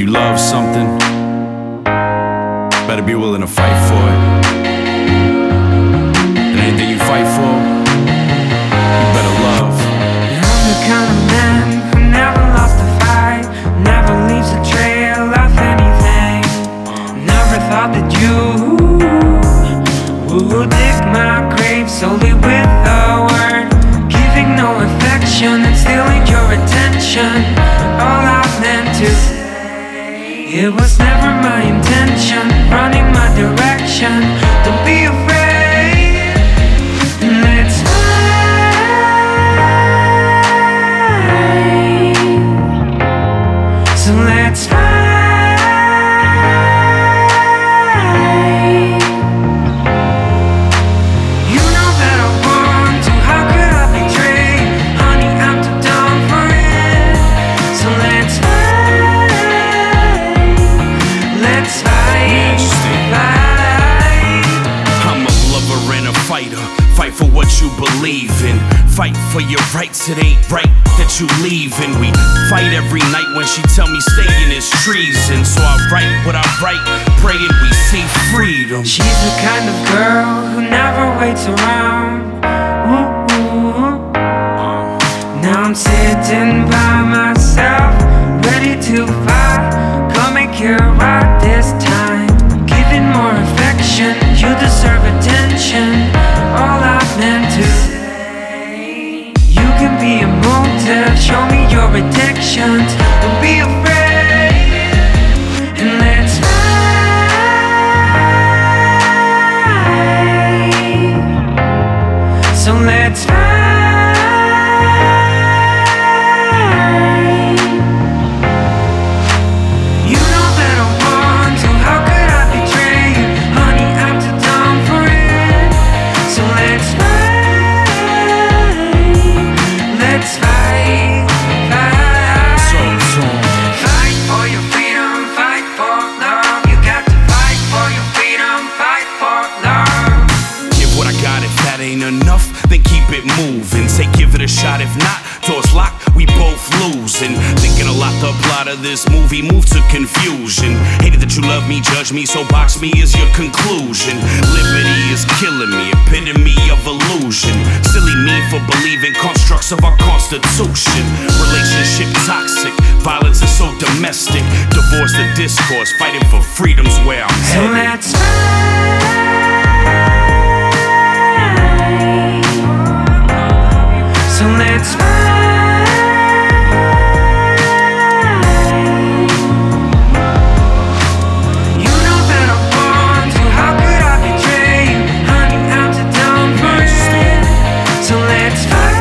you love something, better be willing to fight for it. And anything you fight for, you better love. I'm the kind of man who never lost a fight, never leaves a trail of anything. Never thought that you would dig my grave solely with a word, giving no affection and stealing your attention. All I meant to it was never my intention, running my direction. Don't be Fight for what you believe in. Fight for your rights. It ain't right that you leave. And we fight every night when she tell me staying is treason. So I write what I write, praying we see freedom. She's the kind of girl who never waits around. Now I'm sitting by myself, ready to fight. Come make it right this time. Motive, show me your addictions. Don't be afraid, and let's fight. So let's fight. Say, give it a shot. If not, doors locked, we both lose. And Thinking a lot, the plot of this movie moved to confusion. Hated that you love me, judge me, so box me is your conclusion. Liberty is killing me, epitome of illusion. Silly me for believing constructs of our constitution. Relationship toxic, violence is so domestic. Divorce the discourse, fighting for freedom's where I'm So headed. hurt.